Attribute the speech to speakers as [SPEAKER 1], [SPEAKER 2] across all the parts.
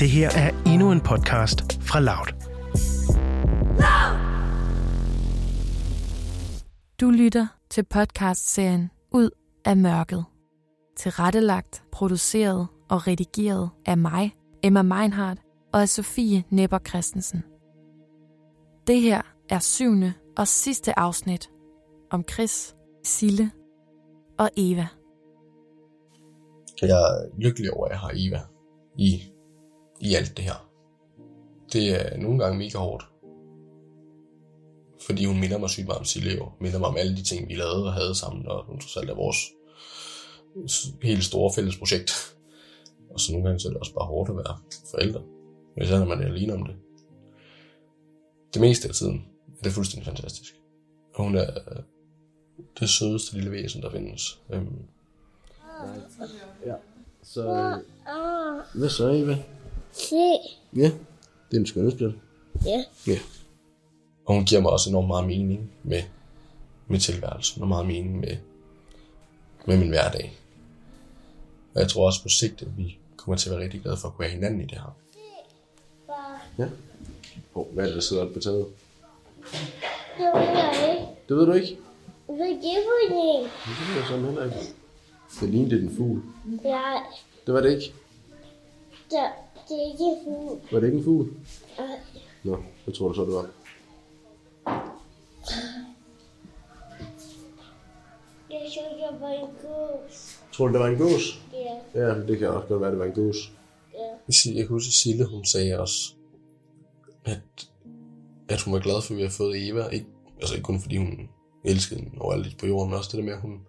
[SPEAKER 1] Det her er endnu en podcast fra Loud.
[SPEAKER 2] Du lytter til podcastserien Ud af mørket. Tilrettelagt, produceret og redigeret af mig, Emma Meinhardt og af Sofie Nepper Christensen. Det her er syvende og sidste afsnit om Chris, Sille og Eva.
[SPEAKER 3] Jeg er lykkelig over, at jeg har Eva i, i alt det her. Det er nogle gange mega hårdt. Fordi hun minder mig sygt meget om Sille, og minder mig om alle de ting, vi lavede og havde sammen, og hun trods alt er vores helt store fælles projekt. Og så nogle gange så er det også bare hårdt at være forældre. Især når man er alene om det. Det meste af tiden er det fuldstændig fantastisk. Og hun er det sødeste lille væsen, der findes. Øhm,
[SPEAKER 4] Ja, så... Øh, hvad så, Eva?
[SPEAKER 5] Se.
[SPEAKER 4] Ja, det er en skønhedsspil.
[SPEAKER 5] Ja.
[SPEAKER 4] Ja.
[SPEAKER 3] Og hun giver mig også enormt meget mening med, med tilværelsen, og meget mening med, med min hverdag. Og jeg tror også på sigt, at vi kommer til at være rigtig glade for at kunne have hinanden i det her.
[SPEAKER 4] Ja. Oh, hvad er det, der sidder oppe på taget?
[SPEAKER 5] Det ved jeg ikke.
[SPEAKER 4] Det ved du ikke?
[SPEAKER 5] Hvad er det for en?
[SPEAKER 4] Det ved jeg sådan heller ikke. Det lignede en fugl.
[SPEAKER 5] Ja,
[SPEAKER 4] Det var det ikke.
[SPEAKER 5] der, det er ikke en fugl.
[SPEAKER 4] Var det ikke en fugl?
[SPEAKER 5] Nej.
[SPEAKER 4] Nå, hvad tror du så, det var?
[SPEAKER 5] Jeg synes, jeg var en gås.
[SPEAKER 4] Tror du, det var en gås?
[SPEAKER 5] Ja,
[SPEAKER 4] Ja, det kan også godt være, det var en gås.
[SPEAKER 5] ja.
[SPEAKER 3] Jeg kan huske, at Sille, hun sagde også, at, at hun var glad for, at vi har fået Eva. Ikke, altså ikke kun fordi hun elskede hende overalt på jorden, men også det der med, at hun,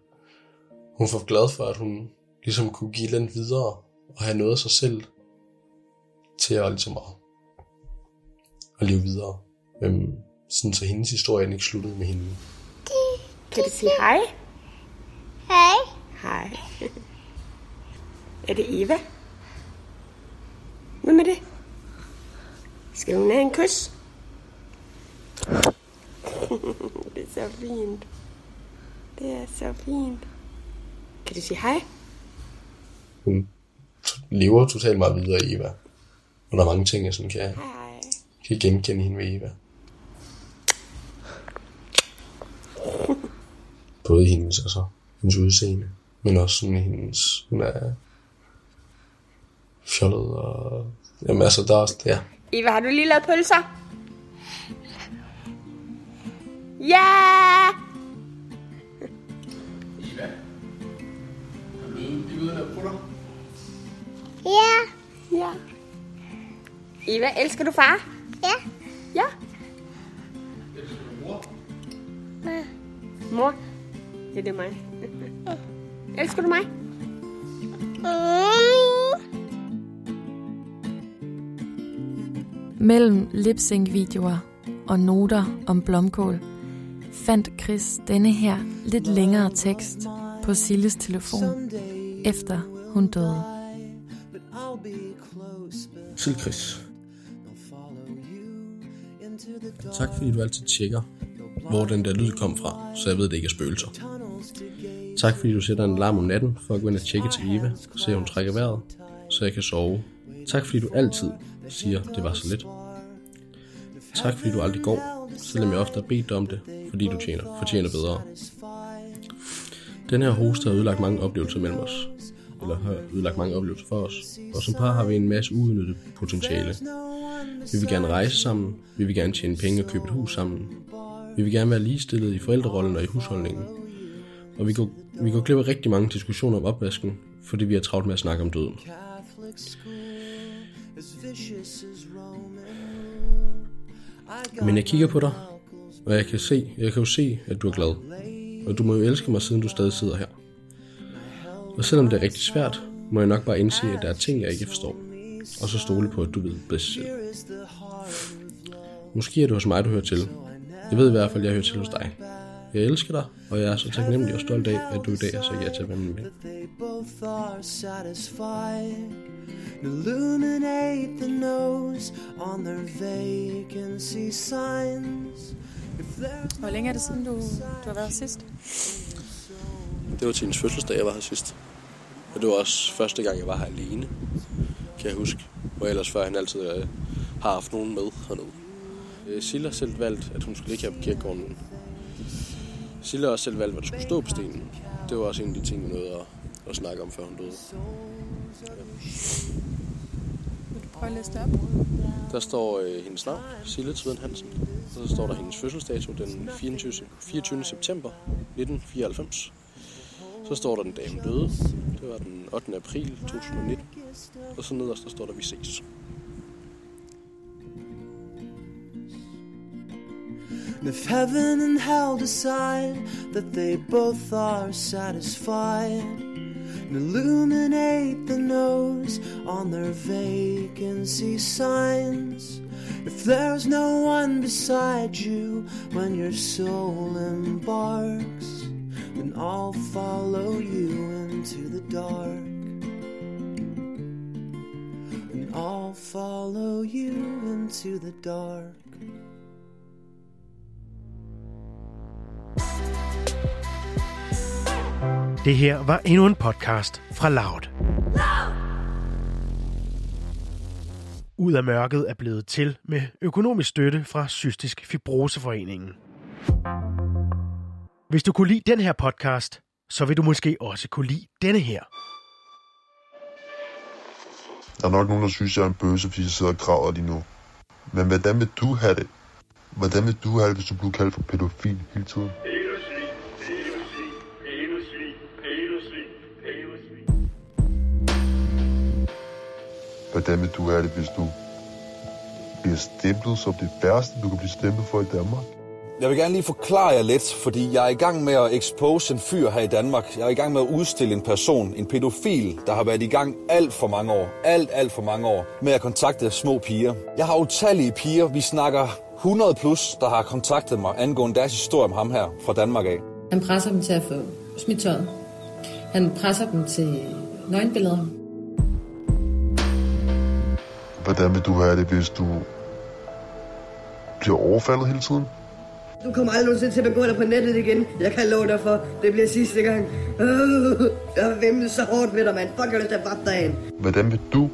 [SPEAKER 3] hun var glad for, at hun ligesom kunne give den videre og have noget af sig selv til at, ligesom at, at leve videre. Øhm, sådan så hendes historie ikke sluttede med hende.
[SPEAKER 6] Kan du sige hej?
[SPEAKER 5] Hej.
[SPEAKER 6] Hej. Er det Eva? Hvem er det? Skal hun have en kys? det er så fint. Det er så fint. Kan du sige hej?
[SPEAKER 3] Hun lever totalt meget videre i Eva. Og der er mange ting, jeg sådan kan,
[SPEAKER 6] Hej.
[SPEAKER 3] kan genkende hende ved Eva. Både hendes, altså, hendes udseende, men også sådan hendes, hun er fjollet og, jamen altså, der er også, ja,
[SPEAKER 6] Eva, har du lige lavet pølser? Ja!
[SPEAKER 5] Ja.
[SPEAKER 6] Ja. Eva, elsker du far?
[SPEAKER 5] Ja.
[SPEAKER 6] Ja. Mor? Ja, det er mig. elsker du mig?
[SPEAKER 2] Mellem lipsync-videoer og noter om blomkål fandt Chris denne her lidt længere tekst på Silles telefon, efter hun døde.
[SPEAKER 3] til Chris. Tak fordi du altid tjekker, hvor den der lyd kom fra, så jeg ved, det ikke er spøgelser. Tak fordi du sætter en alarm om natten for at gå ind og tjekke til Eva, se om hun trækker vejret, så jeg kan sove. Tak fordi du altid siger, det var så let. Tak fordi du aldrig går, selvom jeg ofte har bedt dig om det, fordi du tjener, fortjener bedre. Den her hoste har ødelagt mange oplevelser mellem os, eller har ødelagt mange oplevelser for os, og som par har vi en masse uudnyttet potentiale. Vi vil gerne rejse sammen, vi vil gerne tjene penge og købe et hus sammen. Vi vil gerne være ligestillede i forældrerollen og i husholdningen. Og vi går, vi går glip af rigtig mange diskussioner om opvasken, fordi vi har travlt med at snakke om døden. Men jeg kigger på dig, og jeg kan se, jeg kan jo se, at du er glad. Og du må jo elske mig, siden du stadig sidder her. Og selvom det er rigtig svært, må jeg nok bare indse, at der er ting, jeg ikke forstår. Og så stole på, at du ved bedst selv. Måske er det hos mig, du hører til. Jeg ved i hvert fald, at jeg hører til hos dig. Jeg elsker dig, og jeg er så taknemmelig og stolt af, at du i dag har sagt ja til at være min.
[SPEAKER 7] Illuminate the nose on their vacancy signs.
[SPEAKER 2] Hvor længe er det siden, du, du har været sidst?
[SPEAKER 3] Det var til hendes fødselsdag, jeg var her sidst. Og det var også første gang, jeg var her alene. kan jeg huske. Hvor ellers før han altid øh, har haft nogen med hernede. Øh, Silla har selv valgt, at hun skulle ligge her på kirkegården. Silla har også selv valgt, hvad der skulle stå på stenen. Det var også en af de ting, vi nåede at, at snakke om, før hun døde.
[SPEAKER 8] Vil du prøve at læse det op?
[SPEAKER 3] Der står øh, hendes navn, Sille Tveden Hansen. Og så står der hendes fødselsdato den 24. 24. september 1994. Så står der den hun døde. Det var den 8. april 2019. Og så nederst, der står der, vi ses.
[SPEAKER 7] If heaven and hell decide that they both are satisfied, and illuminate the nose on their vacancy signs. If there's no one beside you when your soul embarks, then I'll follow you into the dark. And I'll follow you into the dark.
[SPEAKER 1] Det her var endnu en podcast fra Loud. Ud af mørket er blevet til med økonomisk støtte fra Cystisk Fibroseforeningen. Hvis du kunne lide den her podcast, så vil du måske også kunne lide denne her.
[SPEAKER 9] Der er nok nogen, der synes, jeg er en bøse, fordi jeg sidder og graver lige nu. Men hvordan vil du have det? Hvordan vil du have det, hvis du bliver kaldt for pædofil hele tiden? Hvordan vil du have det, hvis du bliver stemplet som det værste, du kan blive stemplet for i Danmark?
[SPEAKER 10] Jeg vil gerne lige forklare jer lidt, fordi jeg er i gang med at expose en fyr her i Danmark. Jeg er i gang med at udstille en person, en pædofil, der har været i gang alt for mange år, alt, alt for mange år, med at kontakte små piger. Jeg har utallige piger, vi snakker 100 plus, der har kontaktet mig angående deres historie om ham her fra Danmark af.
[SPEAKER 11] Han presser dem til at få smidt tøjet. Han presser dem til nøgenbilleder.
[SPEAKER 9] Hvordan vil du have det, hvis du bliver overfaldet hele tiden?
[SPEAKER 12] Du kommer aldrig nogensinde til at begå dig på nettet igen. Jeg kan love dig for, det bliver sidste gang. Øh, jeg har vemmet så hårdt med dig, mand. Fuck, jeg lyst til at dig af.
[SPEAKER 9] Hvordan vil du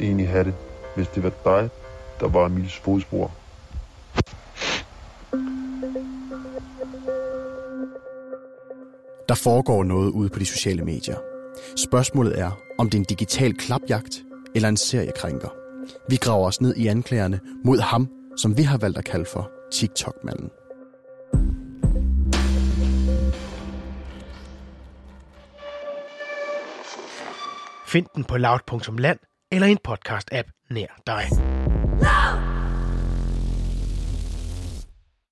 [SPEAKER 9] egentlig have det, hvis det var dig, der var Emils fodspor?
[SPEAKER 13] Der foregår noget ude på de sociale medier. Spørgsmålet er, om det er en digital klapjagt eller en seriekrænker. Vi graver os ned i anklagerne mod ham, som vi har valgt at kalde for TikTok-manden.
[SPEAKER 1] Find den på loud.land eller en podcast-app nær dig.